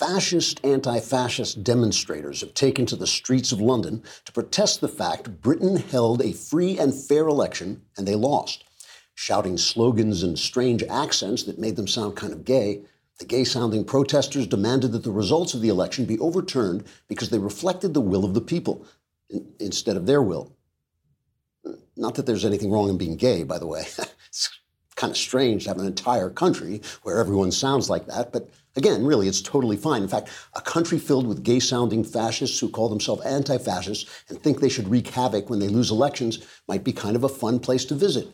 fascist, anti fascist demonstrators have taken to the streets of London to protest the fact Britain held a free and fair election and they lost. Shouting slogans in strange accents that made them sound kind of gay, the gay sounding protesters demanded that the results of the election be overturned because they reflected the will of the people in- instead of their will. Not that there's anything wrong in being gay, by the way. kind of strange to have an entire country where everyone sounds like that, but again, really, it's totally fine. In fact, a country filled with gay sounding fascists who call themselves anti fascists and think they should wreak havoc when they lose elections might be kind of a fun place to visit,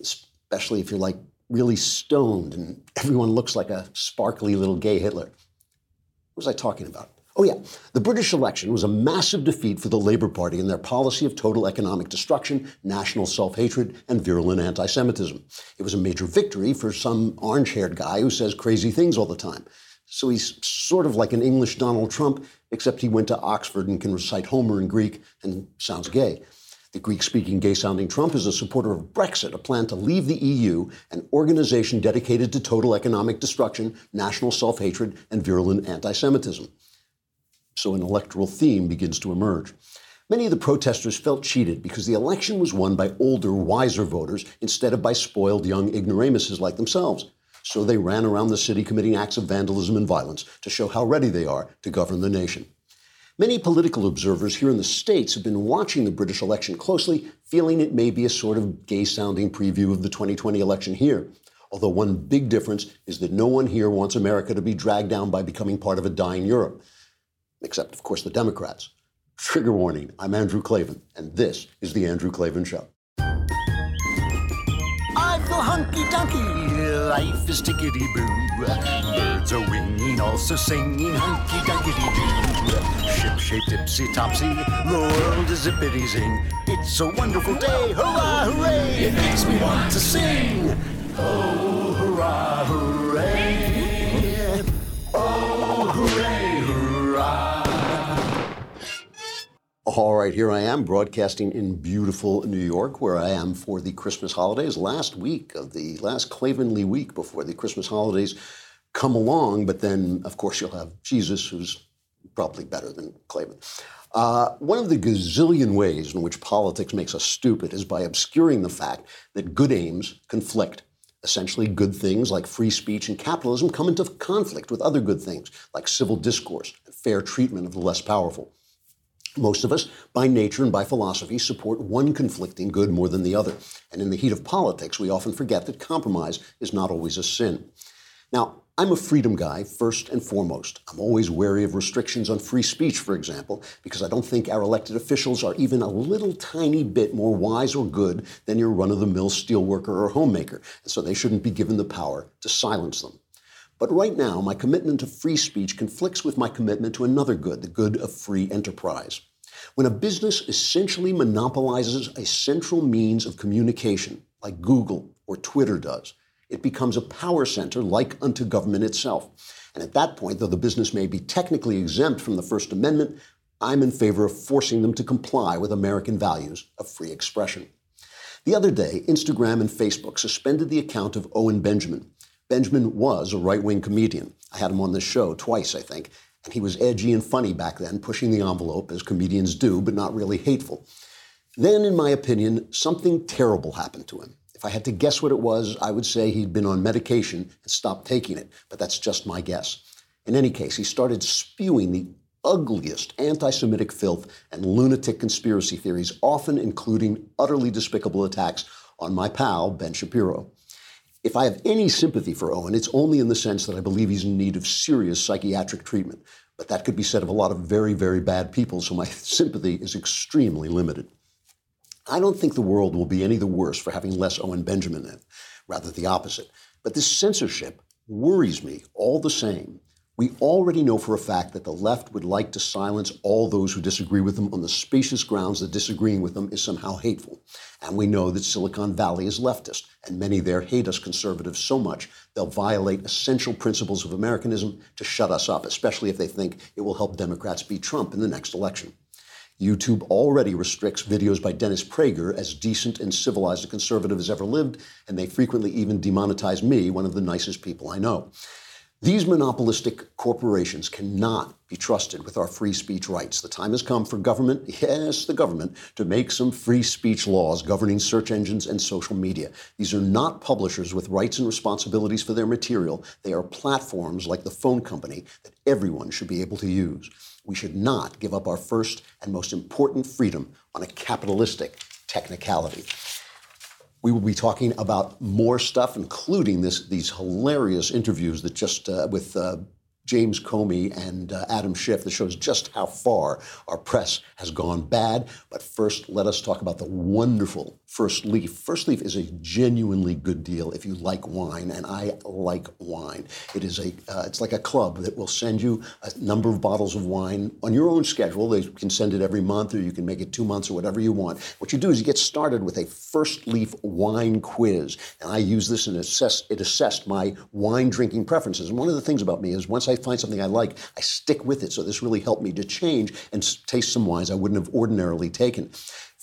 especially if you're like really stoned and everyone looks like a sparkly little gay Hitler. What was I talking about? Oh, yeah. The British election was a massive defeat for the Labour Party in their policy of total economic destruction, national self hatred, and virulent anti Semitism. It was a major victory for some orange haired guy who says crazy things all the time. So he's sort of like an English Donald Trump, except he went to Oxford and can recite Homer in Greek and sounds gay. The Greek speaking, gay sounding Trump is a supporter of Brexit, a plan to leave the EU, an organization dedicated to total economic destruction, national self hatred, and virulent anti Semitism. So an electoral theme begins to emerge. Many of the protesters felt cheated because the election was won by older, wiser voters instead of by spoiled young ignoramuses like themselves. So they ran around the city committing acts of vandalism and violence to show how ready they are to govern the nation. Many political observers here in the States have been watching the British election closely, feeling it may be a sort of gay sounding preview of the 2020 election here. Although one big difference is that no one here wants America to be dragged down by becoming part of a dying Europe. Except, of course, the Democrats. Trigger warning I'm Andrew Klavan, and this is The Andrew Klavan Show. I feel hunky dunky, life is tickety boo. Birds are winging, also singing hunky dunky doo. Ship shaped tipsy topsy, the world is zippity zing. It's a wonderful day, hurrah, hooray! It makes me want to sing. Oh, hurrah, hooray! All right, here I am broadcasting in beautiful New York, where I am for the Christmas holidays. Last week of the last Clavenly week before the Christmas holidays come along, but then, of course, you'll have Jesus, who's probably better than Klavan. Uh, one of the gazillion ways in which politics makes us stupid is by obscuring the fact that good aims conflict. Essentially, good things like free speech and capitalism come into conflict with other good things like civil discourse and fair treatment of the less powerful. Most of us, by nature and by philosophy, support one conflicting good more than the other. And in the heat of politics, we often forget that compromise is not always a sin. Now, I'm a freedom guy first and foremost. I'm always wary of restrictions on free speech, for example, because I don't think our elected officials are even a little tiny bit more wise or good than your run of the mill steelworker or homemaker, and so they shouldn't be given the power to silence them. But right now, my commitment to free speech conflicts with my commitment to another good, the good of free enterprise. When a business essentially monopolizes a central means of communication, like Google or Twitter does, it becomes a power center like unto government itself. And at that point, though the business may be technically exempt from the First Amendment, I'm in favor of forcing them to comply with American values of free expression. The other day, Instagram and Facebook suspended the account of Owen Benjamin, Benjamin was a right wing comedian. I had him on this show twice, I think, and he was edgy and funny back then, pushing the envelope as comedians do, but not really hateful. Then, in my opinion, something terrible happened to him. If I had to guess what it was, I would say he'd been on medication and stopped taking it, but that's just my guess. In any case, he started spewing the ugliest anti Semitic filth and lunatic conspiracy theories, often including utterly despicable attacks on my pal, Ben Shapiro. If I have any sympathy for Owen, it's only in the sense that I believe he's in need of serious psychiatric treatment. But that could be said of a lot of very, very bad people, so my sympathy is extremely limited. I don't think the world will be any the worse for having less Owen Benjamin in, rather the opposite. But this censorship worries me all the same. We already know for a fact that the left would like to silence all those who disagree with them on the specious grounds that disagreeing with them is somehow hateful. And we know that Silicon Valley is leftist, and many there hate us conservatives so much they'll violate essential principles of Americanism to shut us up, especially if they think it will help Democrats beat Trump in the next election. YouTube already restricts videos by Dennis Prager, as decent and civilized a conservative as ever lived, and they frequently even demonetize me, one of the nicest people I know. These monopolistic corporations cannot be trusted with our free speech rights. The time has come for government, yes, the government, to make some free speech laws governing search engines and social media. These are not publishers with rights and responsibilities for their material. They are platforms like the phone company that everyone should be able to use. We should not give up our first and most important freedom on a capitalistic technicality. We will be talking about more stuff, including this, these hilarious interviews that just uh, with uh, James Comey and uh, Adam Schiff that shows just how far our press has gone bad. But first, let us talk about the wonderful First Leaf. First Leaf is a genuinely good deal if you like wine, and I like wine. It is a uh, it's like a club that will send you a number of bottles of wine on your own schedule. They can send it every month, or you can make it two months, or whatever you want. What you do is you get started with a First Leaf wine quiz, and I use this and assess it assessed my wine drinking preferences. And one of the things about me is once I find something I like, I stick with it. So this really helped me to change and taste some wines I wouldn't have ordinarily taken.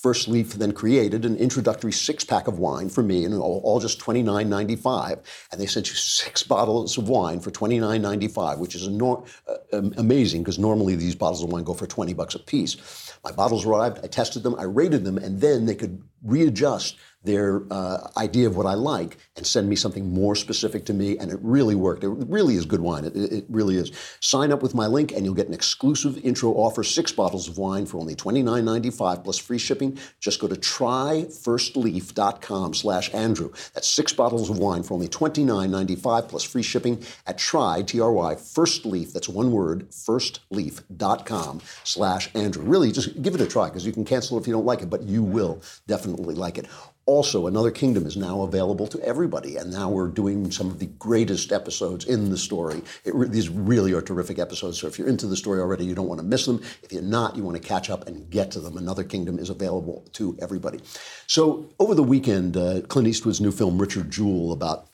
First Leaf then created an introductory six pack of wine for me, and all, all just $29.95. And they sent you six bottles of wine for $29.95, which is uh, amazing because normally these bottles of wine go for 20 bucks a piece. My bottles arrived, I tested them, I rated them, and then they could readjust their uh, idea of what I like and send me something more specific to me. And it really worked. It really is good wine. It, it, really is. Sign up with my link and you'll get an exclusive intro offer six bottles of wine for only $29.95 plus free shipping. Just go to tryfirstleaf.com slash Andrew. That's six bottles of wine for only $29.95 plus free shipping at try, T-R-Y, firstleaf, that's one word, firstleaf.com slash Andrew. Really, just give it a try because you can cancel if you don't like it, but you will definitely like it also another kingdom is now available to everybody and now we're doing some of the greatest episodes in the story. Re- these really are terrific episodes so if you're into the story already you don't want to miss them. If you're not you want to catch up and get to them. Another kingdom is available to everybody. So over the weekend uh, clint eastwood's new film richard jewell about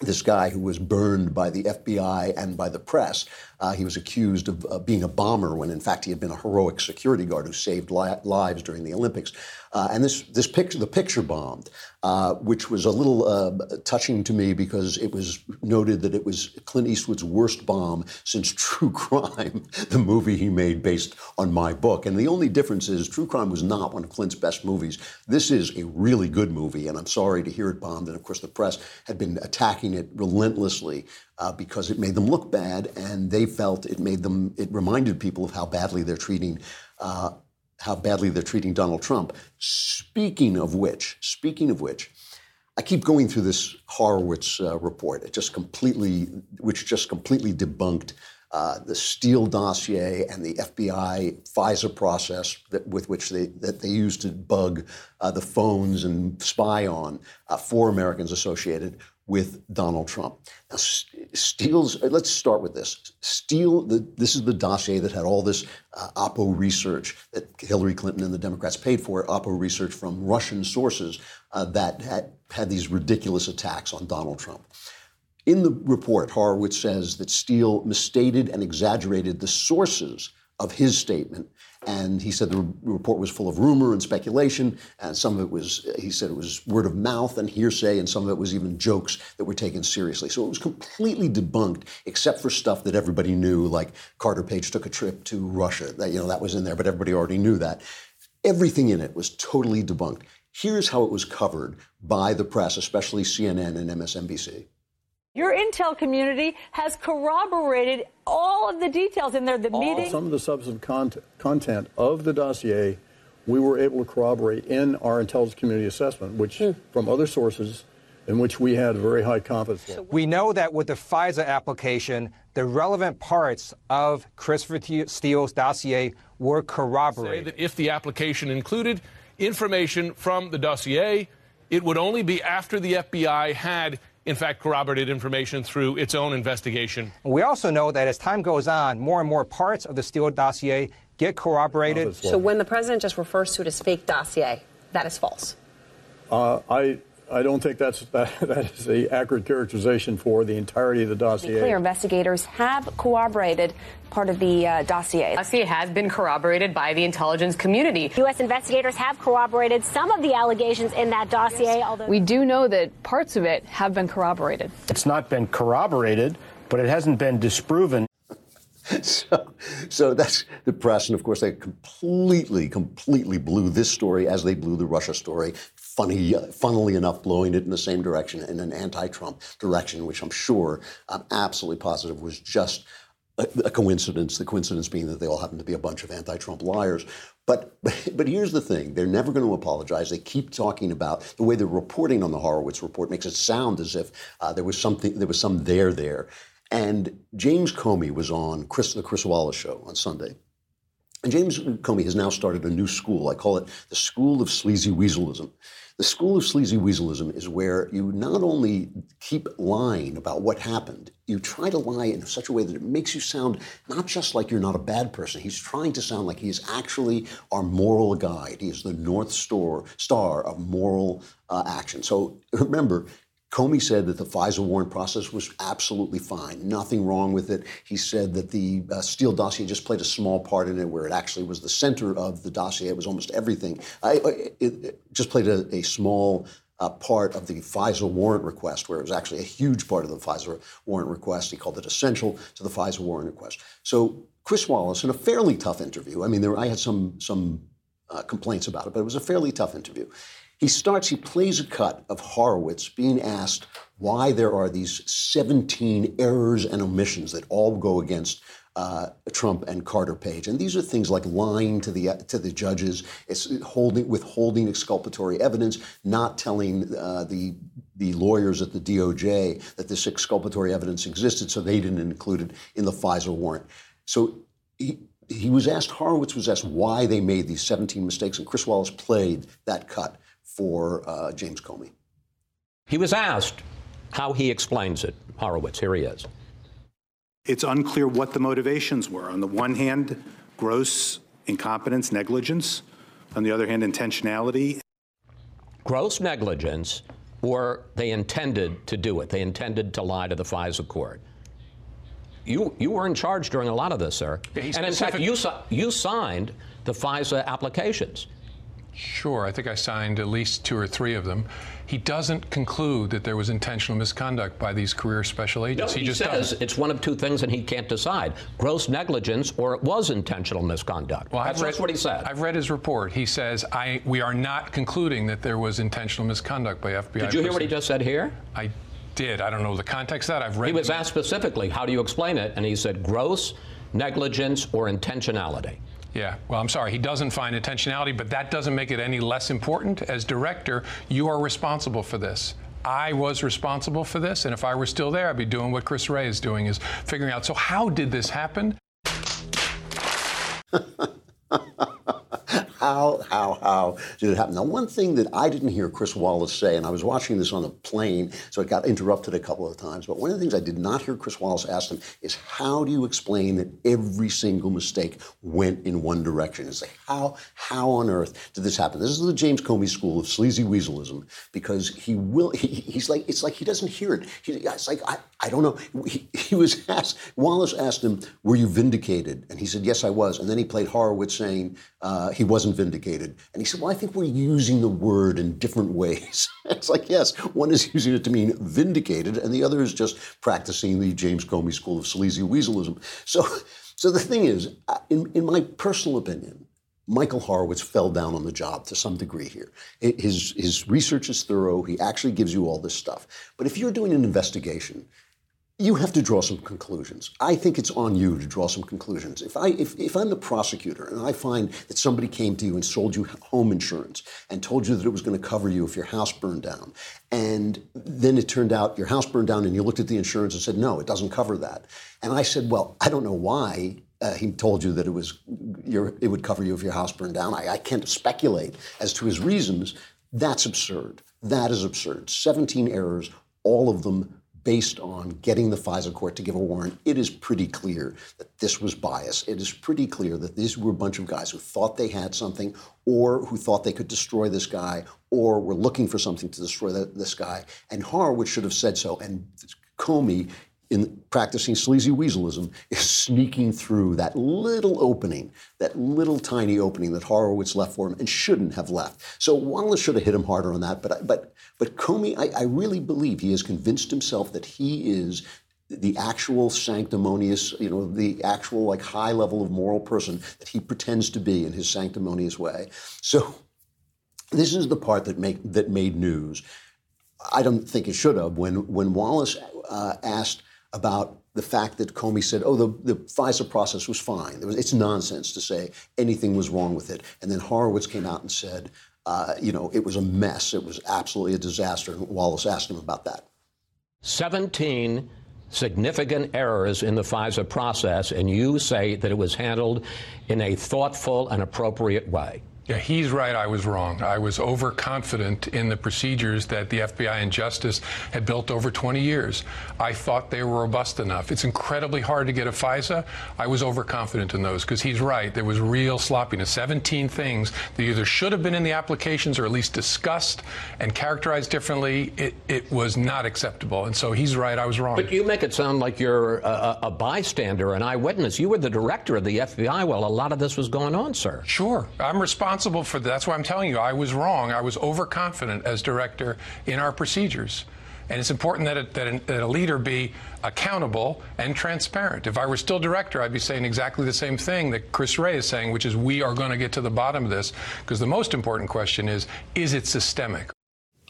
this guy who was burned by the FBI and by the press. Uh, he was accused of uh, being a bomber when, in fact, he had been a heroic security guard who saved li- lives during the Olympics. Uh, and this this picture, the picture bombed, uh, which was a little uh, touching to me because it was noted that it was Clint Eastwood's worst bomb since True Crime, the movie he made based on my book. And the only difference is True Crime was not one of Clint's best movies. This is a really good movie, and I'm sorry to hear it bombed. And of course, the press had been attacking it relentlessly. Uh, because it made them look bad, and they felt it made them. It reminded people of how badly they're treating uh, how badly they're treating Donald Trump. Speaking of which, speaking of which, I keep going through this Horowitz uh, report. It just completely, which just completely debunked uh, the Steele dossier and the FBI FISA process that, with which they that they used to bug uh, the phones and spy on uh, four Americans associated with Donald Trump. Now, Steele's, let's start with this. Steele, the, this is the dossier that had all this uh, Oppo research that Hillary Clinton and the Democrats paid for, Oppo research from Russian sources uh, that had, had these ridiculous attacks on Donald Trump. In the report, Horowitz says that Steele misstated and exaggerated the sources of his statement and he said the report was full of rumor and speculation, and some of it was, he said it was word of mouth and hearsay, and some of it was even jokes that were taken seriously. So it was completely debunked, except for stuff that everybody knew, like Carter Page took a trip to Russia. That, you know, that was in there, but everybody already knew that. Everything in it was totally debunked. Here's how it was covered by the press, especially CNN and MSNBC. Your intel community has corroborated all of the details in there. The all, meeting. Some of the substantive content, content of the dossier we were able to corroborate in our intelligence community assessment, which mm. from other sources in which we had very high confidence. Level. We know that with the FISA application, the relevant parts of Christopher Steele's dossier were corroborated. Say that if the application included information from the dossier, it would only be after the FBI had in fact, corroborated information through its own investigation. We also know that as time goes on, more and more parts of the Steele dossier get corroborated. So when the president just refers to it as fake dossier, that is false. Uh, I I don't think that's that, that is the accurate characterization for the entirety of the dossier. To be clear, investigators have corroborated part of the uh, dossier. Dossier has been corroborated by the intelligence community. U.S. investigators have corroborated some of the allegations in that dossier. Although we do know that parts of it have been corroborated. It's not been corroborated but it hasn't been disproven. so, so that's the press, and of course they completely, completely blew this story as they blew the Russia story. Funny, funnily enough, blowing it in the same direction, in an anti-Trump direction, which I'm sure, I'm absolutely positive, was just a, a coincidence. The coincidence being that they all happen to be a bunch of anti-Trump liars. But, but here's the thing: they're never going to apologize. They keep talking about the way they're reporting on the Horowitz report makes it sound as if uh, there was something, there was some there there. And James Comey was on Chris, the Chris Wallace show on Sunday. And James Comey has now started a new school. I call it the School of Sleazy Weaselism. The School of Sleazy Weaselism is where you not only keep lying about what happened, you try to lie in such a way that it makes you sound not just like you're not a bad person. He's trying to sound like he's actually our moral guide. He is the North Star, of moral uh, action. So remember, Comey said that the FISA warrant process was absolutely fine, nothing wrong with it. He said that the uh, Steele dossier just played a small part in it, where it actually was the center of the dossier. It was almost everything. I, it, it just played a, a small uh, part of the FISA warrant request, where it was actually a huge part of the FISA warrant request. He called it essential to the FISA warrant request. So Chris Wallace, in a fairly tough interview, I mean, there, I had some some uh, complaints about it, but it was a fairly tough interview. He starts, he plays a cut of Horowitz being asked why there are these 17 errors and omissions that all go against uh, Trump and Carter Page. And these are things like lying to the to the judges, holding withholding exculpatory evidence, not telling uh, the the lawyers at the DOJ that this exculpatory evidence existed, so they didn't include it in the FISA warrant. So he, he was asked, Horowitz was asked why they made these 17 mistakes, and Chris Wallace played that cut for uh, James Comey. He was asked how he explains it. Horowitz, here he is. It's unclear what the motivations were. On the one hand, gross incompetence, negligence. On the other hand, intentionality. Gross negligence, or they intended to do it. They intended to lie to the FISA court. You, you were in charge during a lot of this, sir. Yeah, and in fact, you, you signed the FISA applications. Sure, I think I signed at least two or three of them. He doesn't conclude that there was intentional misconduct by these career special agents. No, he, he just says doesn't. it's one of two things, and he can't decide: gross negligence or it was intentional misconduct. Well, that's, read, that's what he said. I've read his report. He says, "I we are not concluding that there was intentional misconduct by FBI." Did you hear what he just said here? I did. I don't know the context of that. I've read. He was asked specifically, "How do you explain it?" And he said, "Gross negligence or intentionality." Yeah, well, I'm sorry. He doesn't find intentionality, but that doesn't make it any less important. As director, you are responsible for this. I was responsible for this, and if I were still there, I'd be doing what Chris Wray is doing, is figuring out, so how did this happen? how, how, how did it happen? Now, one thing that I didn't hear Chris Wallace say, and I was watching this on the plane, so it got interrupted a couple of times, but one of the things I did not hear Chris Wallace ask him is how do you explain that every single mistake went in one direction? It's like, how, how on earth did this happen? This is the James Comey School of Sleazy Weaselism because he will, he, he's like, it's like he doesn't hear it. He, it's like, I, I don't know. He, he was asked, Wallace asked him, were you vindicated? And he said, yes, I was. And then he played Horowitz saying uh, he wasn't vindicated. And he said, Well, I think we're using the word in different ways. it's like, yes, one is using it to mean vindicated, and the other is just practicing the James Comey School of Sleazy Weaselism. So, so the thing is, in, in my personal opinion, Michael Horowitz fell down on the job to some degree here. His, his research is thorough. He actually gives you all this stuff. But if you're doing an investigation, you have to draw some conclusions. I think it's on you to draw some conclusions. If I if, if I'm the prosecutor and I find that somebody came to you and sold you home insurance and told you that it was going to cover you if your house burned down, and then it turned out your house burned down and you looked at the insurance and said no, it doesn't cover that, and I said, well, I don't know why uh, he told you that it was your, it would cover you if your house burned down. I, I can't speculate as to his reasons. That's absurd. That is absurd. 17 errors, all of them based on getting the FISA court to give a warrant, it is pretty clear that this was bias. It is pretty clear that these were a bunch of guys who thought they had something or who thought they could destroy this guy or were looking for something to destroy the, this guy. And Horowitz should have said so. And Comey in practicing sleazy weaselism is sneaking through that little opening, that little tiny opening that Horowitz left for him and shouldn't have left. So Wallace should have hit him harder on that. But but but Comey, I, I really believe he has convinced himself that he is the actual sanctimonious, you know, the actual like high level of moral person that he pretends to be in his sanctimonious way. So this is the part that make that made news. I don't think it should have. When when Wallace uh, asked about the fact that Comey said, "Oh, the, the FISA process was fine," was, it's nonsense to say anything was wrong with it. And then Horowitz came out and said, uh, "You know, it was a mess. It was absolutely a disaster." And Wallace asked him about that. 17 significant errors in the FISA process, and you say that it was handled in a thoughtful and appropriate way. Yeah, he's right. I was wrong. I was overconfident in the procedures that the FBI and Justice had built over 20 years. I thought they were robust enough. It's incredibly hard to get a FISA. I was overconfident in those because he's right. There was real sloppiness. 17 things that either should have been in the applications or at least discussed and characterized differently. It, it was not acceptable. And so he's right. I was wrong. But you make it sound like you're a, a bystander, an eyewitness. You were the director of the FBI while a lot of this was going on, sir. Sure. I'm responsible responsible for that. That's why I'm telling you, I was wrong. I was overconfident as director in our procedures. And it's important that, that, that, a, leader be accountable and transparent. If I were still director, I'd be saying exactly the same thing that Chris Wray is saying, which is we are going to get to the bottom of this. Because the most important question is is it systemic?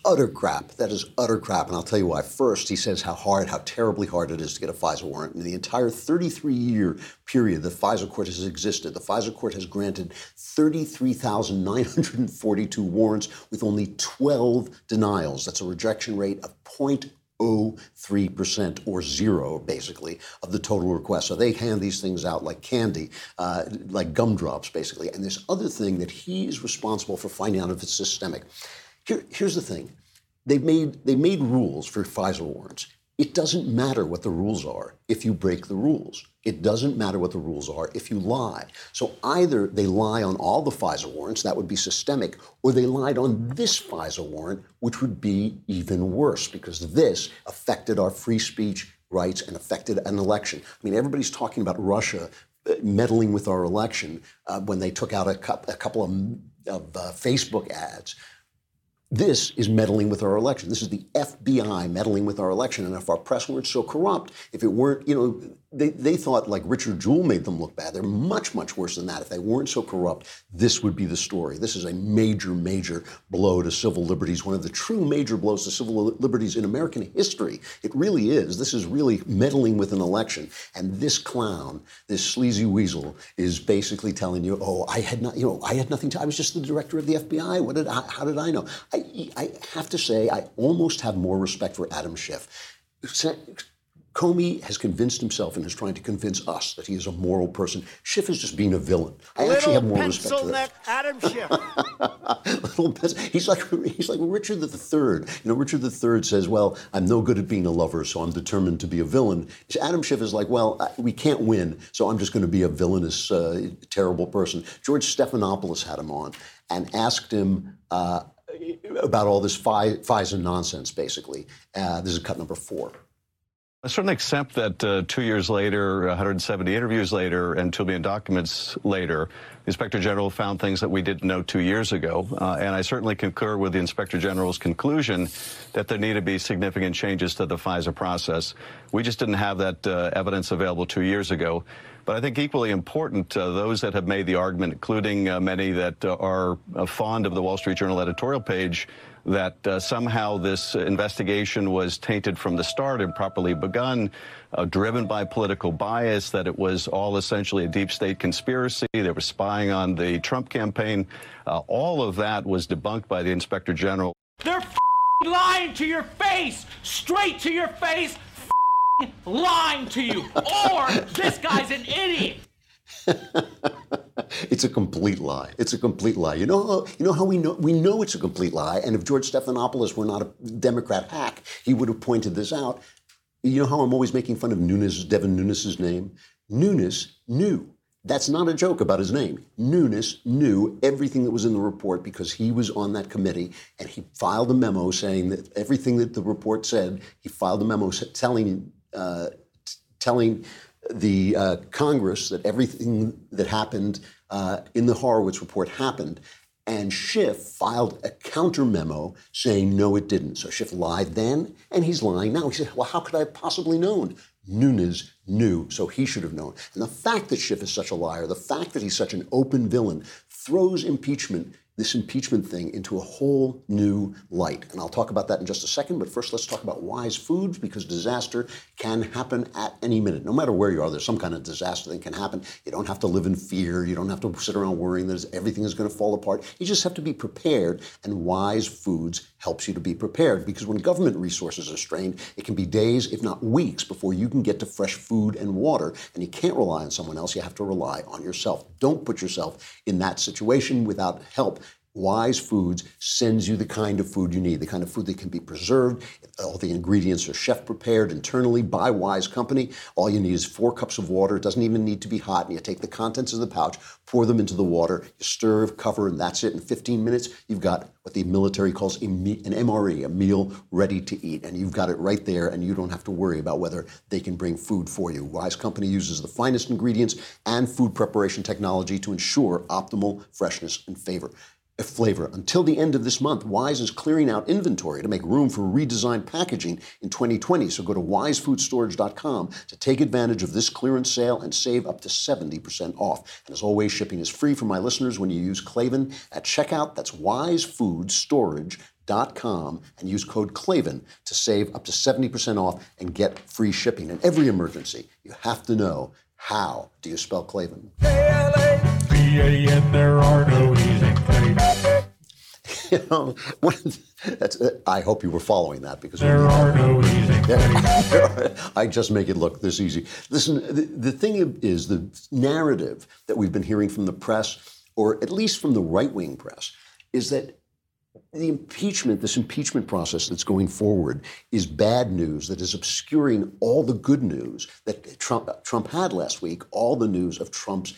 Utter crap. That is utter crap. And I'll tell you why. First, he says how hard, how terribly hard it is to get a FISA warrant. In the entire 33 year period the FISA court has existed, the FISA court has granted 33,942 warrants with only 12 denials. That's a rejection rate of 0.03% or zero, basically, of the total request. So they hand these things out like candy, uh, like gumdrops, basically. And this other thing that he is responsible for finding out if it's systemic. Here, here's the thing. They made, they made rules for FISA warrants. It doesn't matter what the rules are if you break the rules. It doesn't matter what the rules are if you lie. So either they lie on all the FISA warrants, that would be systemic, or they lied on this FISA warrant, which would be even worse because this affected our free speech rights and affected an election. I mean, everybody's talking about Russia uh, meddling with our election uh, when they took out a, cu- a couple of, of uh, Facebook ads. This is meddling with our election. This is the FBI meddling with our election. And if our press weren't so corrupt, if it weren't, you know, they, they thought like Richard Jewell made them look bad. They're much, much worse than that. If they weren't so corrupt, this would be the story. This is a major, major blow to civil liberties, one of the true major blows to civil liberties in American history. It really is. This is really meddling with an election. And this clown, this sleazy weasel, is basically telling you, oh, I had not, you know, I had nothing to, I was just the director of the FBI. What did I, how did I know? I, I have to say, I almost have more respect for Adam Schiff Comey has convinced himself and is trying to convince us that he is a moral person. Schiff is just being a villain. I Little actually have more respect for that. Adam Schiff. Little pencil. He's like he's like Richard III. You know, Richard III says, "Well, I'm no good at being a lover, so I'm determined to be a villain." Adam Schiff is like, "Well, we can't win, so I'm just going to be a villainous, uh, terrible person." George Stephanopoulos had him on and asked him. Uh, about all this FISA nonsense, basically. Uh, this is cut number four. I certainly accept that uh, two years later, 170 interviews later, and 2 million documents later, the Inspector General found things that we didn't know two years ago. Uh, and I certainly concur with the Inspector General's conclusion that there need to be significant changes to the FISA process. We just didn't have that uh, evidence available two years ago. But I think equally important, uh, those that have made the argument, including uh, many that uh, are fond of the Wall Street Journal editorial page, that uh, somehow this investigation was tainted from the start, improperly begun, uh, driven by political bias, that it was all essentially a deep state conspiracy. They were spying on the Trump campaign. Uh, all of that was debunked by the inspector general. They're lying to your face, straight to your face, lying to you. Or this guy's an idiot. it's a complete lie. It's a complete lie. You know how you know how we know we know it's a complete lie. And if George Stephanopoulos were not a Democrat hack, he would have pointed this out. You know how I'm always making fun of Nunes, Devin Nunes's name. Nunes knew. That's not a joke about his name. Nunes knew everything that was in the report because he was on that committee and he filed a memo saying that everything that the report said, he filed a memo telling, uh, telling the uh, Congress that everything that happened uh, in the Horowitz report happened. And Schiff filed a counter memo saying, no, it didn't. So Schiff lied then, and he's lying now. He said, well, how could I have possibly known? Nunes knew, so he should have known. And the fact that Schiff is such a liar, the fact that he's such an open villain, throws impeachment this impeachment thing into a whole new light. And I'll talk about that in just a second, but first let's talk about wise foods because disaster can happen at any minute. No matter where you are, there's some kind of disaster that can happen. You don't have to live in fear. You don't have to sit around worrying that everything is going to fall apart. You just have to be prepared, and wise foods helps you to be prepared because when government resources are strained, it can be days, if not weeks, before you can get to fresh food and water, and you can't rely on someone else. You have to rely on yourself. Don't put yourself in that situation without help Wise Foods sends you the kind of food you need, the kind of food that can be preserved. All the ingredients are chef prepared internally by Wise Company. All you need is four cups of water. It doesn't even need to be hot. And you take the contents of the pouch, pour them into the water, you stir, cover, and that's it. In 15 minutes, you've got what the military calls an MRE, a meal ready to eat. And you've got it right there, and you don't have to worry about whether they can bring food for you. Wise Company uses the finest ingredients and food preparation technology to ensure optimal freshness and flavor flavor. Until the end of this month, Wise is clearing out inventory to make room for redesigned packaging in 2020. So go to wisefoodstorage.com to take advantage of this clearance sale and save up to 70% off. And as always, shipping is free for my listeners when you use Klavan at checkout. That's wisefoodstorage.com and use code Klavan to save up to 70% off and get free shipping. In every emergency, you have to know how do you spell Klavan? K-L-A-V-A-N, there are no easy you know, that's, uh, I hope you were following that because there are no easy I just make it look this easy. Listen, the, the thing is the narrative that we've been hearing from the press, or at least from the right wing press, is that the impeachment, this impeachment process that's going forward, is bad news that is obscuring all the good news that Trump, Trump had last week, all the news of Trump's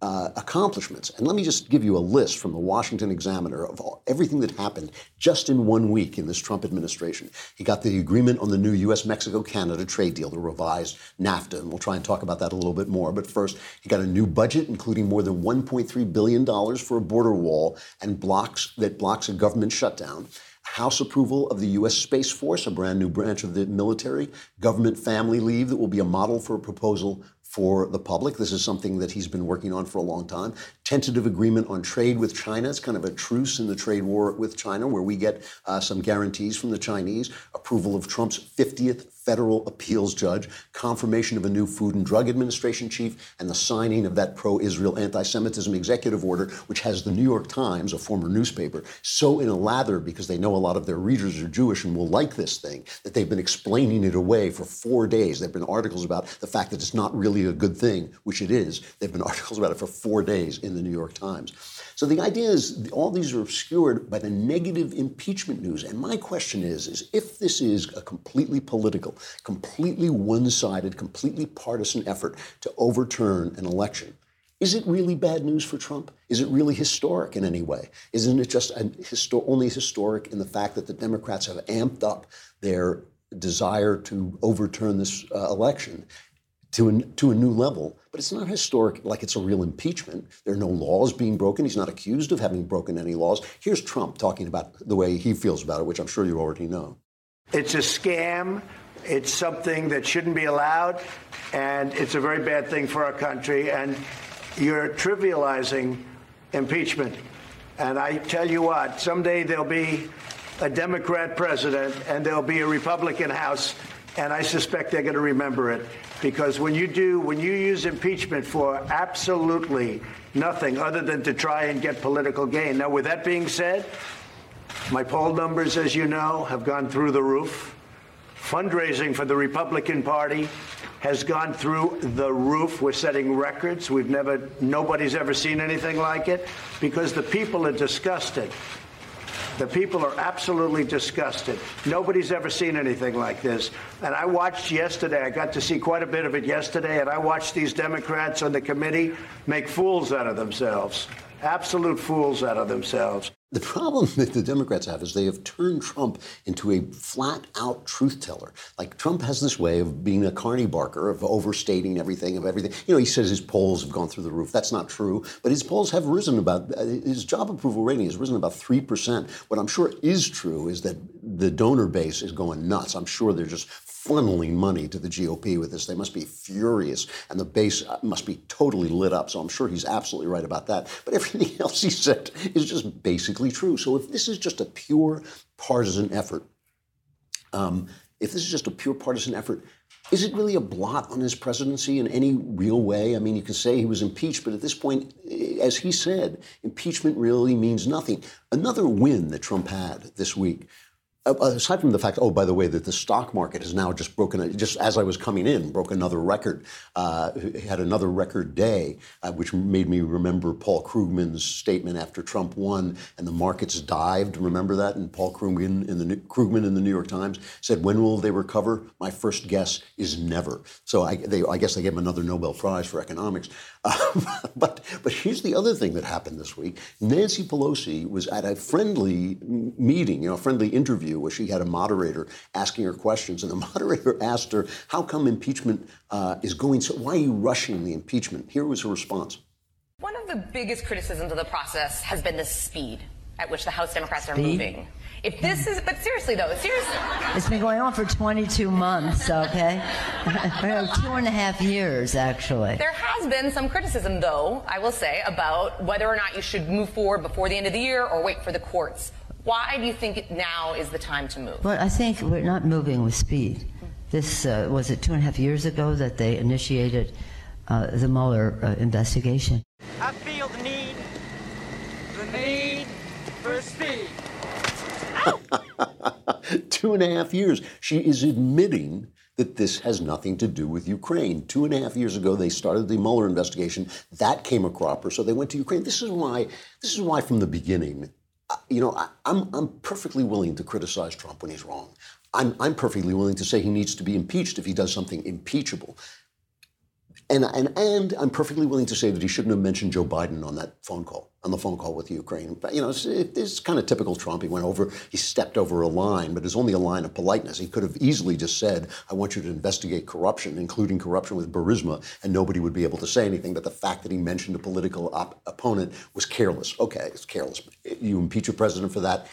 uh, accomplishments. And let me just give you a list from the Washington Examiner of all, everything that happened just in one week in this Trump administration. He got the agreement on the new U.S. Mexico Canada trade deal, the revised NAFTA, and we'll try and talk about that a little bit more. But first, he got a new budget, including more than $1.3 billion for a border wall and blocks that blocks a government shutdown. House approval of the U.S. Space Force, a brand new branch of the military, government family leave that will be a model for a proposal for the public. This is something that he's been working on for a long time. Tentative agreement on trade with China. It's kind of a truce in the trade war with China where we get uh, some guarantees from the Chinese. Approval of Trump's 50th federal appeals judge, confirmation of a new Food and Drug Administration chief, and the signing of that pro Israel anti Semitism executive order, which has the New York Times, a former newspaper, so in a lather because they know a lot of their readers are Jewish and will like this thing that they've been explaining it away for four days. There have been articles about the fact that it's not really a good thing, which it is. There have been articles about it for four days in the New York Times. So the idea is all these are obscured by the negative impeachment news. And my question is, is if this is a completely political, completely one-sided, completely partisan effort to overturn an election, is it really bad news for Trump? Is it really historic in any way? Isn't it just only historic in the fact that the Democrats have amped up their desire to overturn this uh, election to to a new level. But it's not historic like it's a real impeachment. There are no laws being broken. He's not accused of having broken any laws. Here's Trump talking about the way he feels about it, which I'm sure you already know. It's a scam. It's something that shouldn't be allowed, and it's a very bad thing for our country. And you're trivializing impeachment. And I tell you what, someday there'll be a Democrat president and there'll be a Republican House, and I suspect they're going to remember it because when you do, when you use impeachment for absolutely nothing other than to try and get political gain. Now, with that being said, my poll numbers, as you know, have gone through the roof. Fundraising for the Republican Party has gone through the roof. We're setting records. We've never, nobody's ever seen anything like it because the people are disgusted. The people are absolutely disgusted. Nobody's ever seen anything like this. And I watched yesterday, I got to see quite a bit of it yesterday, and I watched these Democrats on the committee make fools out of themselves. Absolute fools out of themselves. The problem that the Democrats have is they have turned Trump into a flat out truth teller. Like Trump has this way of being a carny barker, of overstating everything, of everything. You know, he says his polls have gone through the roof. That's not true. But his polls have risen about, uh, his job approval rating has risen about 3%. What I'm sure is true is that the donor base is going nuts. I'm sure they're just funneling money to the GOP with this. They must be furious, and the base uh, must be totally lit up. So I'm sure he's absolutely right about that. But everything else he said is just basically true. So if this is just a pure partisan effort, um, if this is just a pure partisan effort, is it really a blot on his presidency in any real way? I mean, you can say he was impeached, but at this point, eh, as he said, impeachment really means nothing. Another win that Trump had this week aside from the fact, oh, by the way, that the stock market has now just broken, just as I was coming in, broke another record, uh, had another record day, uh, which made me remember Paul Krugman's statement after Trump won and the markets dived. Remember that? And Paul Krugman in the Krugman in the New York Times said, "When will they recover?" My first guess is never. So I, they, I guess they gave him another Nobel Prize for economics. Uh, but but here's the other thing that happened this week. Nancy Pelosi was at a friendly meeting, you know, a friendly interview where she had a moderator asking her questions, and the moderator asked her, "How come impeachment uh, is going so? Why are you rushing the impeachment?" Here was her response. One of the biggest criticisms of the process has been the speed at which the House Democrats speed? are moving. If this is, but seriously though, seriously. It's been going on for 22 months, okay? Two and a half years, actually. There has been some criticism, though, I will say, about whether or not you should move forward before the end of the year or wait for the courts. Why do you think now is the time to move? Well, I think we're not moving with speed. This uh, was it two and a half years ago that they initiated uh, the Mueller uh, investigation. I feel the need, the need for speed. Two and a half years. She is admitting that this has nothing to do with Ukraine. Two and a half years ago, they started the Mueller investigation. That came a cropper, so they went to Ukraine. This is why. This is why, from the beginning, you know, I, I'm I'm perfectly willing to criticize Trump when he's wrong. I'm I'm perfectly willing to say he needs to be impeached if he does something impeachable. And, and, and I'm perfectly willing to say that he shouldn't have mentioned Joe Biden on that phone call, on the phone call with Ukraine. But, you know, it's, it's kind of typical Trump. He went over, he stepped over a line, but it's only a line of politeness. He could have easily just said, I want you to investigate corruption, including corruption with Burisma, and nobody would be able to say anything. But the fact that he mentioned a political op- opponent was careless. Okay, it's careless. You impeach a president for that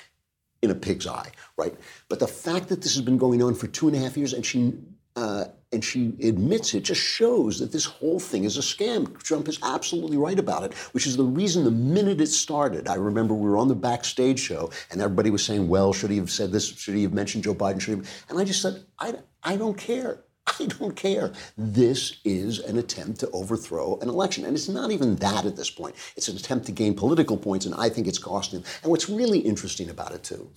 in a pig's eye, right? But the fact that this has been going on for two and a half years and she uh, and she admits it just shows that this whole thing is a scam. Trump is absolutely right about it, which is the reason the minute it started, I remember we were on the backstage show and everybody was saying, well, should he have said this? Should he have mentioned Joe Biden? Should he? And I just said, I, I don't care. I don't care. This is an attempt to overthrow an election. And it's not even that at this point. It's an attempt to gain political points, and I think it's costing him. And what's really interesting about it, too,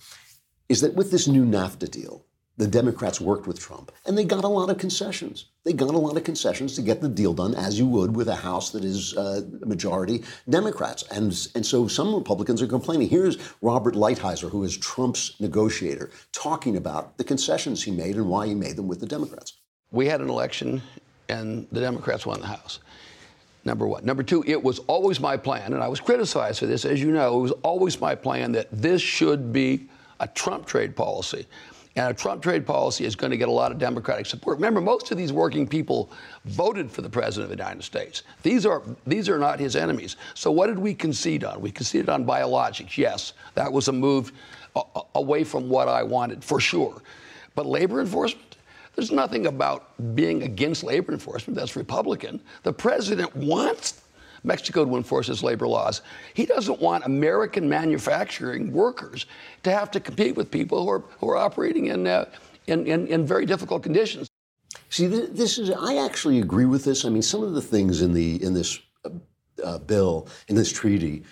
is that with this new NAFTA deal, the Democrats worked with Trump, and they got a lot of concessions. They got a lot of concessions to get the deal done, as you would with a House that is uh, majority Democrats. And, and so some Republicans are complaining. Here's Robert Lighthizer, who is Trump's negotiator, talking about the concessions he made and why he made them with the Democrats. We had an election, and the Democrats won the House. Number one. Number two, it was always my plan, and I was criticized for this, as you know, it was always my plan that this should be a Trump trade policy. And a Trump trade policy is going to get a lot of Democratic support. Remember, most of these working people voted for the President of the United States. These are, these are not his enemies. So, what did we concede on? We conceded on biologics. Yes, that was a move away from what I wanted, for sure. But labor enforcement? There's nothing about being against labor enforcement that's Republican. The president wants Mexico to enforce its labor laws. He doesn't want American manufacturing workers to have to compete with people who are, who are operating in, uh, in, in, in, very difficult conditions. See, this is, I actually agree with this. I mean, some of the things in, the, in this uh, uh, bill, in this treaty,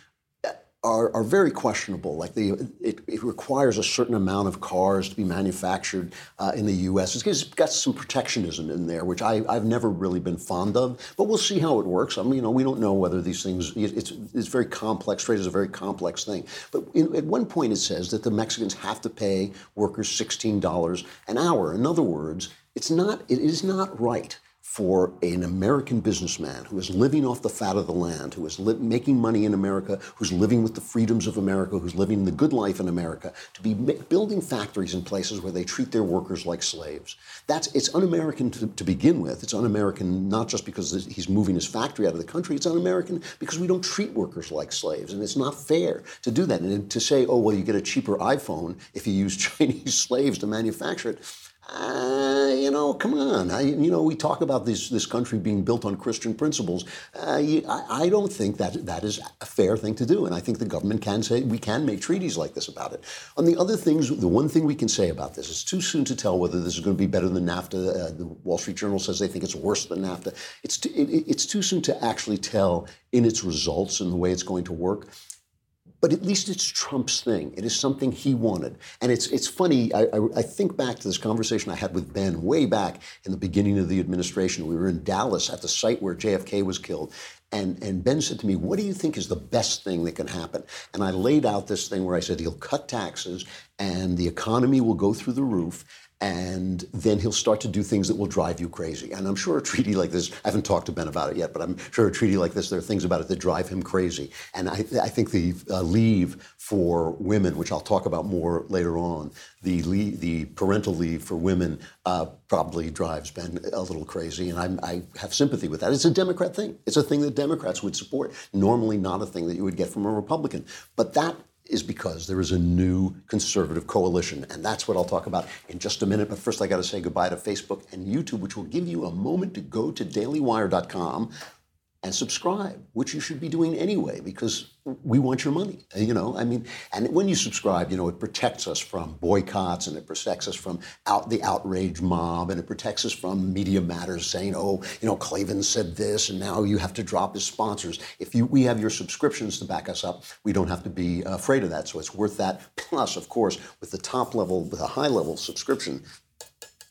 are, are very questionable. Like the, it, it, requires a certain amount of cars to be manufactured uh, in the U.S. It's got some protectionism in there, which I, have never really been fond of. But we'll see how it works. I mean, you know, we don't know whether these things. It's it's very complex. Trade is a very complex thing. But in, at one point, it says that the Mexicans have to pay workers sixteen dollars an hour. In other words, it's not. It is not right for an American businessman who is living off the fat of the land, who is li- making money in America, who's living with the freedoms of America, who's living the good life in America, to be ma- building factories in places where they treat their workers like slaves. That's it's un-American to, to begin with. It's un-American not just because he's moving his factory out of the country. It's un-American because we don't treat workers like slaves, and it's not fair to do that. And to say, oh well, you get a cheaper iPhone if you use Chinese slaves to manufacture it. Uh, you know, come on. I, you know, we talk about this this country being built on Christian principles. Uh, you, I, I don't think that that is a fair thing to do, and I think the government can say we can make treaties like this about it. On the other things, the one thing we can say about this is too soon to tell whether this is going to be better than NAFTA. Uh, the Wall Street Journal says they think it's worse than NAFTA. It's it, it's too soon to actually tell in its results and the way it's going to work but at least it's Trump's thing. It is something he wanted. And it's it's funny. I, I, I, think back to this conversation I had with Ben way back in the beginning of the administration. We were in Dallas at the site where JFK was killed. And, and Ben said to me, What do you think is the best thing that can happen? And I laid out this thing where I said he'll cut taxes and the economy will go through the roof and then he'll start to do things that will drive you crazy. And I'm sure a treaty like this, I haven't talked to Ben about it yet, but I'm sure a treaty like this, there are things about it that drive him crazy. And I, I think the uh, leave for women, which I'll talk about more later on, the, leave, the parental leave for women uh, probably drives Ben a little crazy. And I'm, I have sympathy with that. It's a Democrat thing. It's a thing that Democrats would support, normally not a thing that you would get from a Republican. But that is because there is a new conservative coalition. And that's what I'll talk about in just a minute. But first, I got to say goodbye to Facebook and YouTube, which will give you a moment to go to dailywire.com and subscribe, which you should be doing anyway because we want your money. You know, I mean, and when you subscribe, you know, it protects us from boycotts and it protects us from out the outrage mob and it protects us from media matters saying, oh, you know, Klavan said this and now you have to drop his sponsors. If you we have your subscriptions to back us up, we don't have to be uh, afraid of that. So it's worth that. Plus, of course, with the top level, with a high level subscription,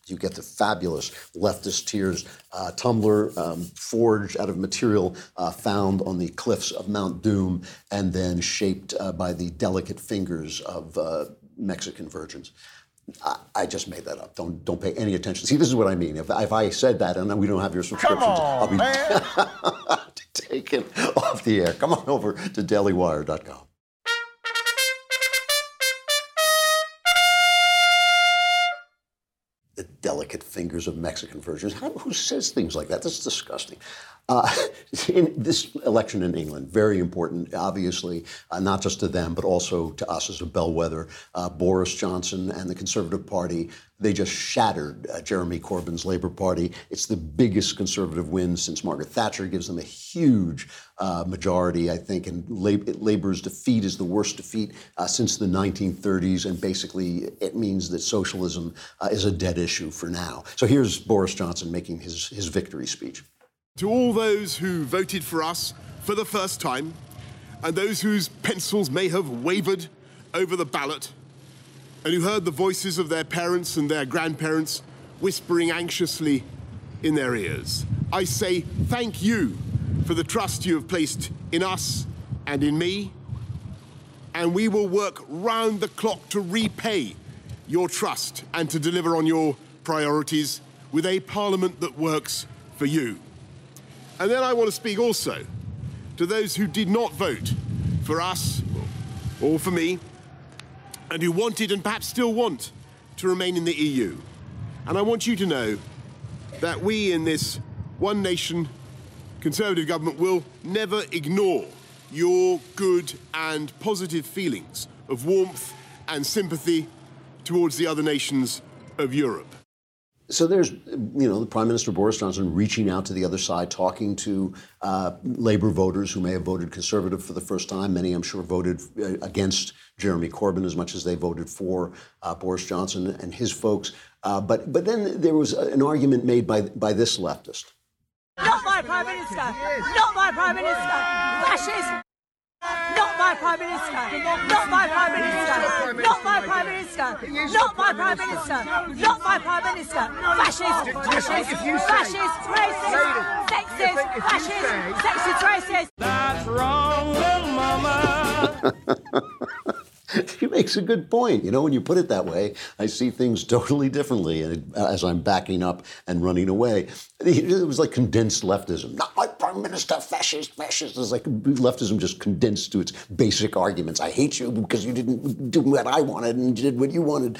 you get the fabulous leftist tears uh, tumbler um, forged out of material uh, found on the cliffs of Mount Doom and then shaped uh, by the delicate fingers of uh, Mexican virgins. I, I, just made that up. Don't don't pay any attention. See, this is what I mean. If, if I said that and we don't have your subscriptions, on, I'll be taken off the air. Come on over to dailywire.com. the delicate fingers of Mexican virgins. How, who says things like that? That's disgusting. Uh, in this election in England, very important, obviously, uh, not just to them, but also to us as a bellwether. Uh, Boris Johnson and the Conservative Party, they just shattered uh, Jeremy Corbyn's Labour Party. It's the biggest Conservative win since Margaret Thatcher, gives them a huge uh, majority, I think, and Labour's defeat is the worst defeat since the 1930s, and basically it means that socialism is a dead issue for now. So here's Boris Johnson making his, his victory speech. To all those who voted for us for the first time, and those whose pencils may have wavered over the ballot, and who heard the voices of their parents and their grandparents whispering anxiously in their ears, I say thank you for the trust you have placed in us and in me, and we will work round the clock to repay your trust and to deliver on your priorities with a parliament that works for you. And then I want to speak also to those who did not vote for us or for me and who wanted and perhaps still want to remain in the EU. And I want you to know that we in this one nation Conservative government will never ignore your good and positive feelings of warmth and sympathy towards the other nations of Europe. So there's, you know, the Prime Minister Boris Johnson reaching out to the other side, talking to uh, Labour voters who may have voted Conservative for the first time. Many, I'm sure, voted uh, against Jeremy Corbyn as much as they voted for uh, Boris Johnson and his folks. Uh, but but then there was an argument made by by this leftist. Not my Prime Minister. Not my Prime Minister. Fascist. Not my Prime Minister. Not my Prime Minister. Not my Prime Minister. Not my Prime Minister. Not my Prime Minister. Fascist. Fascist. Fascist. Racist. Sexist. Fascist. Sexist. Racist. That's wrong, little mama. she makes a good point. You know, when you put it that way, I see things totally differently as I'm backing up and running away. It was like condensed leftism. Not my prime minister, fascist, fascist. It's like leftism just condensed to its basic arguments. I hate you because you didn't do what I wanted and did what you wanted.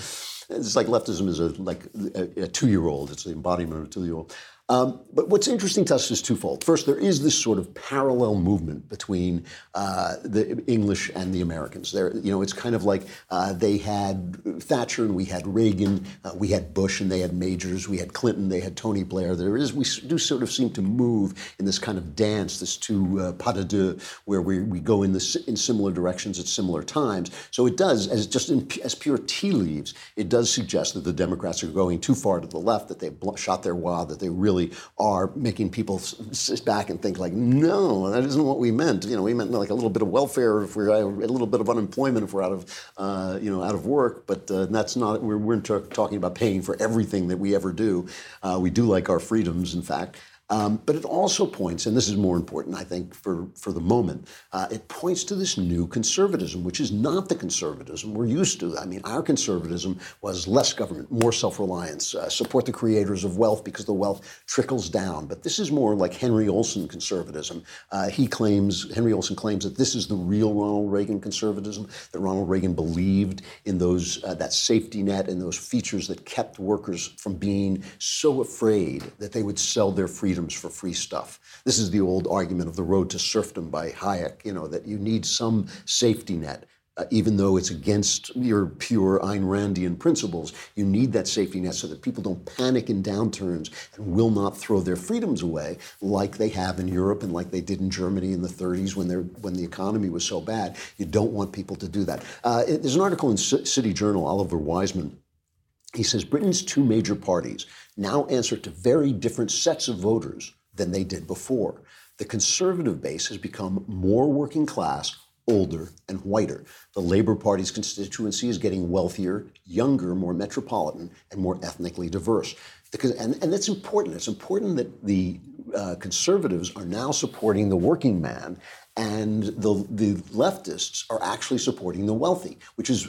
It's like leftism is a, like a, a two-year-old. It's the embodiment of a two-year-old. Um, but what's interesting to us is twofold. First, there is this sort of parallel movement between uh, the English and the Americans. There, you know, it's kind of like uh, they had Thatcher and we had Reagan, uh, we had Bush and they had Majors, we had Clinton, they had Tony Blair. There is, we do sort of seem to move in this kind of dance, this two uh, pas de deux, where we, we go in this in similar directions at similar times. So it does, as just in, as pure tea leaves, it does suggest that the Democrats are going too far to the left, that they've shot their wad, that they really are making people sit back and think like, no, that isn't what we meant. You know, we meant like a little bit of welfare if we're a little bit of unemployment if we're out of, uh, you know, out of work. But uh, that's not. We're, we're talking about paying for everything that we ever do. Uh, we do like our freedoms, in fact. Um, but it also points, and this is more important, I think, for, for the moment, uh, it points to this new conservatism, which is not the conservatism we're used to. I mean, our conservatism was less government, more self reliance, uh, support the creators of wealth because the wealth trickles down. But this is more like Henry Olsen conservatism. Uh, he claims, Henry Olsen claims that this is the real Ronald Reagan conservatism, that Ronald Reagan believed in those, uh, that safety net and those features that kept workers from being so afraid that they would sell their freedom freedoms for free stuff. This is the old argument of the road to serfdom by Hayek, you know, that you need some safety net. Uh, even though it's against your pure Ayn Randian principles, you need that safety net so that people don't panic in downturns and will not throw their freedoms away like they have in Europe and like they did in Germany in the 30s when, when the economy was so bad. You don't want people to do that. Uh, there's an article in C- City Journal, Oliver Wiseman. He says Britain's two major parties, now answer to very different sets of voters than they did before. The conservative base has become more working class, older, and whiter. The Labour Party's constituency is getting wealthier, younger, more metropolitan, and more ethnically diverse. Because, and, and that's important. It's important that the uh, conservatives are now supporting the working man, and the, the leftists are actually supporting the wealthy, which is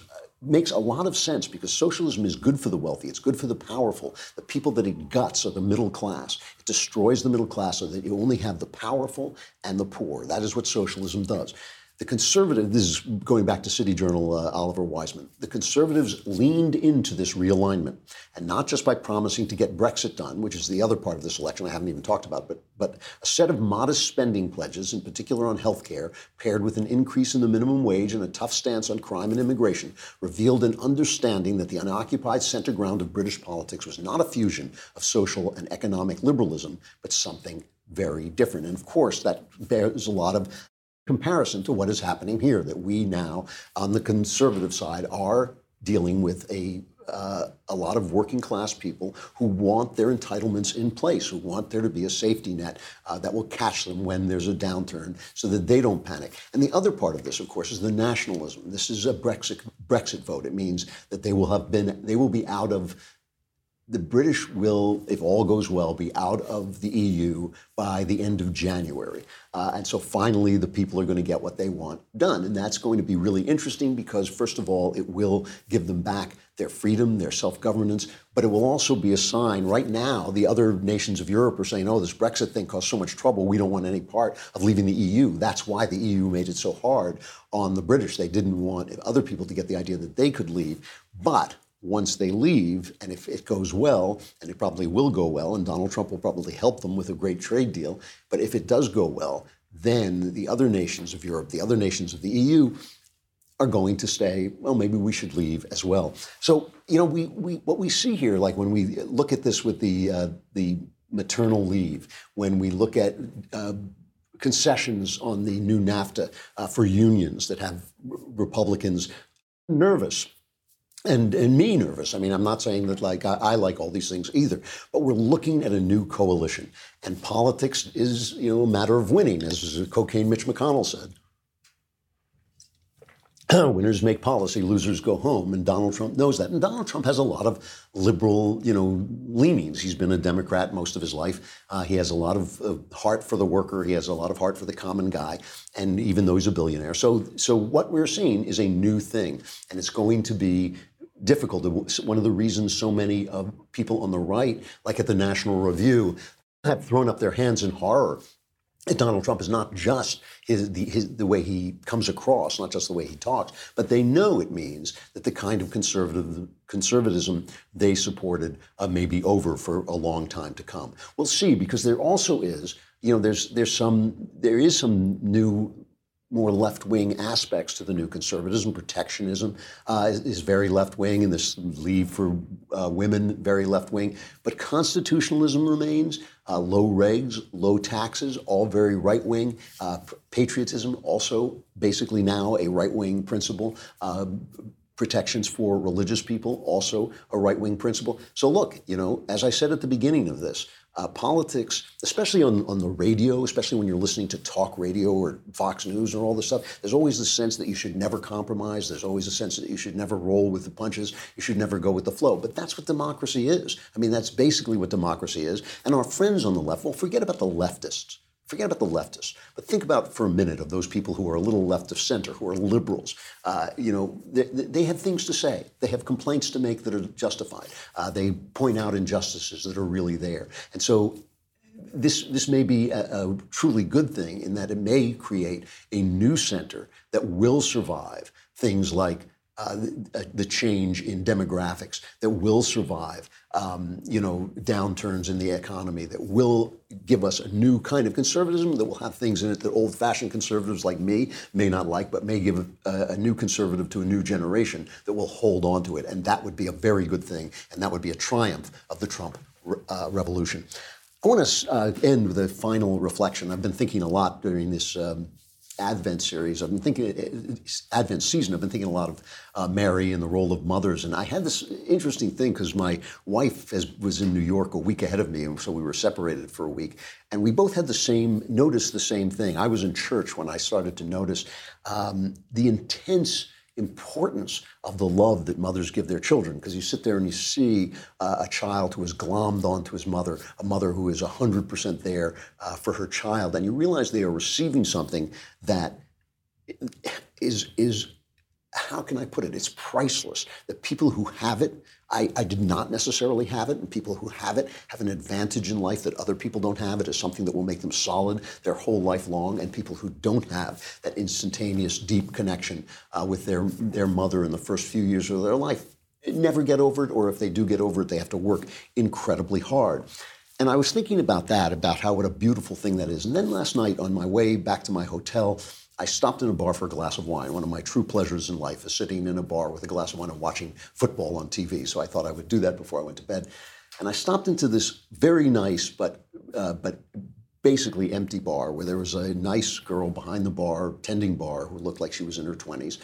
makes a lot of sense because socialism is good for the wealthy, it's good for the powerful. The people that it guts are the middle class. It destroys the middle class so that you only have the powerful and the poor. That is what socialism does. The conservative, this is going back to City Journal, uh, Oliver Wiseman, the conservatives leaned into this realignment, and not just by promising to get Brexit done, which is the other part of this election I haven't even talked about, but, but a set of modest spending pledges, in particular on health care, paired with an increase in the minimum wage and a tough stance on crime and immigration, revealed an understanding that the unoccupied center ground of British politics was not a fusion of social and economic liberalism, but something very different. And of course, that bears a lot of comparison to what is happening here, that we now, on the conservative side, are dealing with a uh, a lot of working class people who want their entitlements in place, who want there to be a safety net uh, that will catch them when there's a downturn so that they don't panic. And the other part of this, of course, is the nationalism. This is a Brexit, Brexit vote. It means that they will have been, they will be out of the British will, if all goes well, be out of the EU by the end of January. Uh, and so finally, the people are going to get what they want done. And that's going to be really interesting because, first of all, it will give them back their freedom, their self governance, but it will also be a sign. Right now, the other nations of Europe are saying, oh, this Brexit thing caused so much trouble, we don't want any part of leaving the EU. That's why the EU made it so hard on the British. They didn't want other people to get the idea that they could leave. But once they leave, and if it goes well, and it probably will go well, and Donald Trump will probably help them with a great trade deal, but if it does go well, then the other nations of Europe, the other nations of the EU, are going to say, well, maybe we should leave as well. So, you know, we, we what we see here, like when we look at this with the uh, the maternal leave, when we look at uh, concessions on the new NAFTA uh, for unions that have Republicans nervous and and me nervous. I mean, I'm not saying that like I, I, like all these things either, but we're looking at a new coalition, and politics is you know a matter of winning, as cocaine Mitch McConnell said. Winners make policy, losers go home, and Donald Trump knows that. And Donald Trump has a lot of liberal, you know, leanings. He's been a Democrat most of his life. Uh, he has a lot of heart for the worker. He has a lot of heart for the common guy, and even though he's a billionaire. So, so what we're seeing is a new thing, and it's going to be difficult. One of the reasons so many uh, people on the right, like at the National Review, have thrown up their hands in horror at Donald Trump is not just his, the, his, the way he comes across, not just the way he talks, but they know it means that the kind of conservative conservatism they supported uh, may be over for a long time to come. We'll see, because there also is, you know, there's there's some there is some new more left-wing aspects to the new conservatism. Protectionism uh, is, is, very left-wing, and this leave for uh, women very left-wing. But constitutionalism remains. Uh, low regs, low taxes, all very right-wing. Uh, patriotism also basically now a right-wing principle. Uh, protections for religious people, also a right wing principle. So, look, you know, as I said at the beginning of this, uh, politics, especially on, on the radio, especially when you're listening to talk radio or Fox News or all this stuff, there's always the sense that you should never compromise. There's always a sense that you should never roll with the punches. You should never go with the flow. But that's what democracy is. I mean, that's basically what democracy is. And our friends on the left, well, forget about the leftists. Forget about the leftists, but think about for a minute of those people who are a little left of center, who are liberals. Uh, you know, they, they, have things to say. They have complaints to make that are justified. Uh, they point out injustices that are really there. And so this, this may be a, a, truly good thing in that it may create a new center that will survive things like uh, the, the, change in demographics that will survive, um, you know, downturns in the economy that will give us a new kind of conservatism that will have things in it that old-fashioned conservatives like me may not like, but may give a, a new conservative to a new generation that will hold on to it, and that would be a very good thing, and that would be a triumph of the Trump uh, revolution. I want to uh, end with a final reflection. I've been thinking a lot during this. Um, Advent series. I've been thinking, uh, Advent season, I've been thinking a lot of uh, Mary and the role of mothers. And I had this interesting thing because my wife has, was in New York a week ahead of me, and so we were separated for a week. And we both had the same, noticed the same thing. I was in church when I started to notice um, the intense importance of the love that mothers give their children because you sit there and you see uh, a child who is glommed onto his mother, a mother who is 100% there uh, for her child, and you realize they are receiving something that is, is how can I put it? It's priceless. The people who have it, I, I, did not necessarily have it, and people who have it have an advantage in life that other people don't have. It is something that will make them solid their whole life long. And people who don't have that instantaneous, deep connection uh, with their their mother in the first few years of their life never get over it, or if they do get over it, they have to work incredibly hard. And I was thinking about that, about how what a beautiful thing that is. And then last night on my way back to my hotel, I stopped in a bar for a glass of wine. One of my true pleasures in life is sitting in a bar with a glass of wine and watching football on TV. So I thought I would do that before I went to bed. And I stopped into this very nice but uh, but basically empty bar where there was a nice girl behind the bar, tending bar, who looked like she was in her 20s.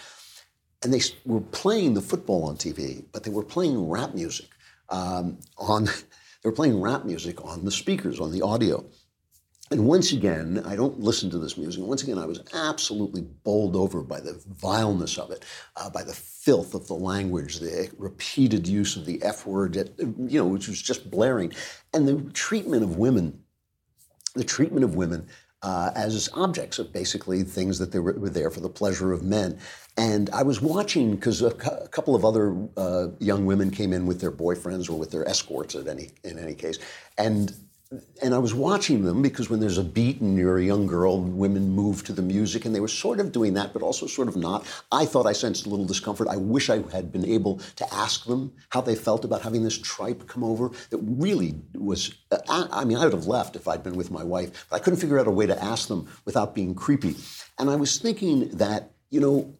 And they were playing the football on TV, but they were playing rap music um, on. They were playing rap music on the speakers, on the audio. And once again, I don't listen to this music. Once again, I was absolutely bowled over by the vileness of it, uh, by the filth of the language, the repeated use of the F word, you know, which was just blaring, and the treatment of women, the treatment of women uh, as objects of basically things that they were, were, there for the pleasure of men. And I was watching because a, cu- a, couple of other uh, young women came in with their boyfriends or with their escorts, at any in any case, and and I was watching them because when there's a beat and you're a young girl, women move to the music, and they were sort of doing that, but also sort of not. I thought I sensed a little discomfort. I wish I had been able to ask them how they felt about having this tripe come over. That really was, uh, I mean, I would have left if I'd been with my wife, but I couldn't figure out a way to ask them without being creepy. And I was thinking that, you know,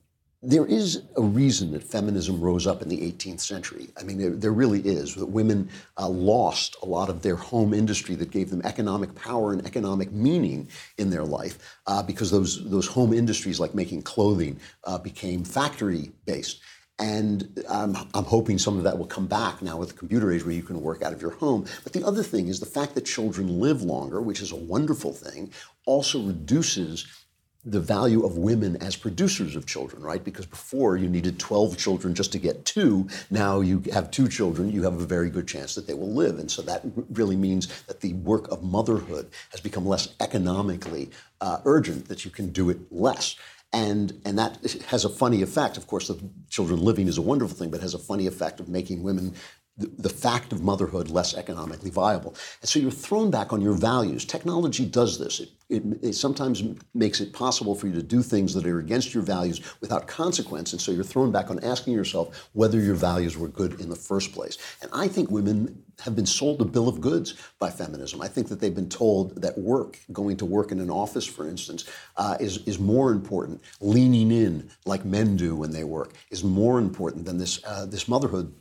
there is a reason that feminism rose up in the 18th century. I mean, there, there really is. That women uh, lost a lot of their home industry that gave them economic power and economic meaning in their life uh, because those, those home industries, like making clothing, uh, became factory based. And I'm, I'm hoping some of that will come back now with the computer age where you can work out of your home. But the other thing is the fact that children live longer, which is a wonderful thing, also reduces the value of women as producers of children, right? Because before you needed 12 children just to get two. Now you have two children, you have a very good chance that they will live. And so that really means that the work of motherhood has become less economically uh, urgent, that you can do it less. And, and that has a funny effect. Of course, the children living is a wonderful thing, but has a funny effect of making women the, fact of motherhood less economically viable. And so you're thrown back on your values. Technology does this. It, it, it, sometimes makes it possible for you to do things that are against your values without consequence. And so you're thrown back on asking yourself whether your values were good in the first place. And I think women have been sold a bill of goods by feminism. I think that they've been told that work, going to work in an office, for instance, uh, is, is more important. Leaning in, like men do when they work, is more important than this, uh, this motherhood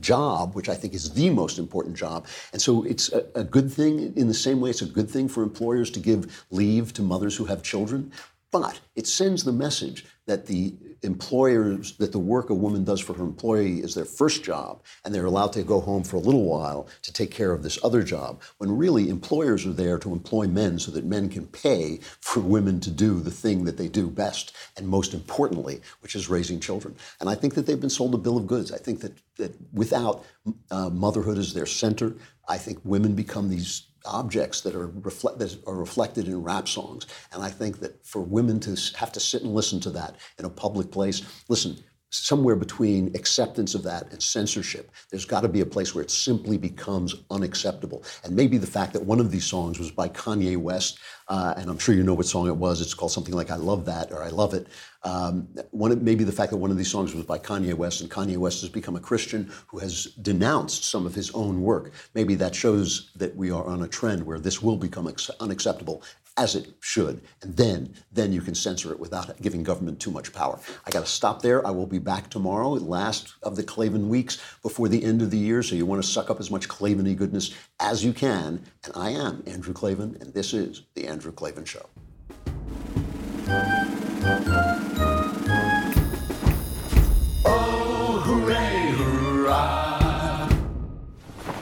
job, which I think is the most important job. And so it's a, a, good thing in the same way it's a good thing for employers to give leave to mothers who have children. But it sends the message that the employers, that the work a woman does for her employee is their first job, and they're allowed to go home for a little while to take care of this other job, when really employers are there to employ men so that men can pay for women to do the thing that they do best, and most importantly, which is raising children. And I think that they've been sold a bill of goods. I think that, that without uh, motherhood as their center, I think women become these objects that are, reflect, that are reflected in rap songs. And I think that for women to have to sit and listen to that in a public place, listen, somewhere between acceptance of that and censorship. There's got to be a place where it simply becomes unacceptable. And maybe the fact that one of these songs was by Kanye West, uh, and I'm sure you know what song it was. It's called something like "I Love That" or "I Love It." Um, one, maybe the fact that one of these songs was by Kanye West, and Kanye West has become a Christian who has denounced some of his own work. Maybe that shows that we are on a trend where this will become unacceptable as it should. And then, then you can censor it without giving government too much power. I got to stop there. I will be back tomorrow, last of the Klavan weeks before the end of the year. So you want to suck up as much Klavany goodness as you can. And I am Andrew Klavan, and this is the Andrew Klavan Show.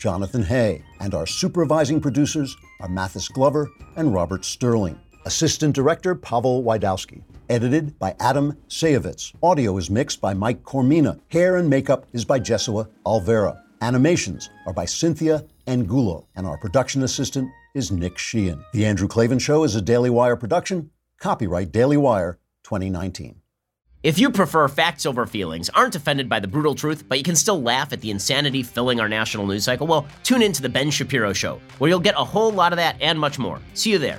Jonathan Hay, and our supervising producers are Mathis Glover and Robert Sterling. Assistant Director Pavel Wydowski. Edited by Adam Sayevitz. Audio is mixed by Mike Coromina. Hair and makeup is by Jesua Alvera. Animations are by Cynthia Angulo. And our production assistant is Nick Sheehan. The Andrew Klavan Show is a Daily Wire production. Copyright Daily Wire 2019. If you prefer facts over feelings, aren't offended by the brutal truth, but you can still laugh at the insanity filling our national news cycle, well, tune in to The Ben Shapiro Show, where you'll get a whole lot of that and much more. See you there.